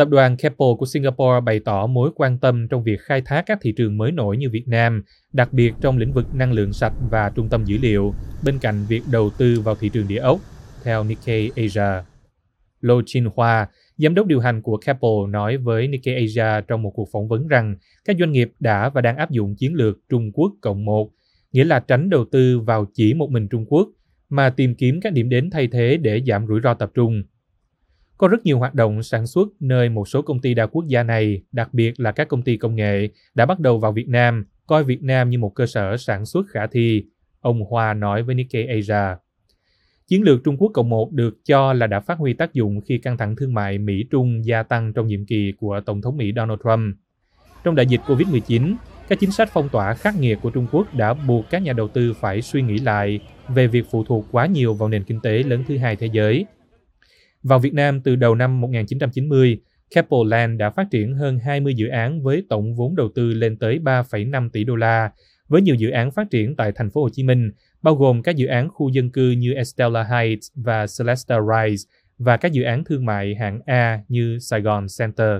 Tập đoàn Keppel của Singapore bày tỏ mối quan tâm trong việc khai thác các thị trường mới nổi như Việt Nam, đặc biệt trong lĩnh vực năng lượng sạch và trung tâm dữ liệu, bên cạnh việc đầu tư vào thị trường địa ốc, theo Nikkei Asia. Lô Chin Hoa, giám đốc điều hành của Keppel nói với Nikkei Asia trong một cuộc phỏng vấn rằng các doanh nghiệp đã và đang áp dụng chiến lược Trung Quốc cộng một, nghĩa là tránh đầu tư vào chỉ một mình Trung Quốc, mà tìm kiếm các điểm đến thay thế để giảm rủi ro tập trung. Có rất nhiều hoạt động sản xuất nơi một số công ty đa quốc gia này, đặc biệt là các công ty công nghệ, đã bắt đầu vào Việt Nam, coi Việt Nam như một cơ sở sản xuất khả thi, ông Hoa nói với Nikkei Asia. Chiến lược Trung Quốc Cộng một được cho là đã phát huy tác dụng khi căng thẳng thương mại Mỹ-Trung gia tăng trong nhiệm kỳ của Tổng thống Mỹ Donald Trump. Trong đại dịch COVID-19, các chính sách phong tỏa khắc nghiệt của Trung Quốc đã buộc các nhà đầu tư phải suy nghĩ lại về việc phụ thuộc quá nhiều vào nền kinh tế lớn thứ hai thế giới. Vào Việt Nam từ đầu năm 1990, Keppel Land đã phát triển hơn 20 dự án với tổng vốn đầu tư lên tới 3,5 tỷ đô la, với nhiều dự án phát triển tại thành phố Hồ Chí Minh, bao gồm các dự án khu dân cư như Estella Heights và Celesta Rise và các dự án thương mại hạng A như Saigon Center.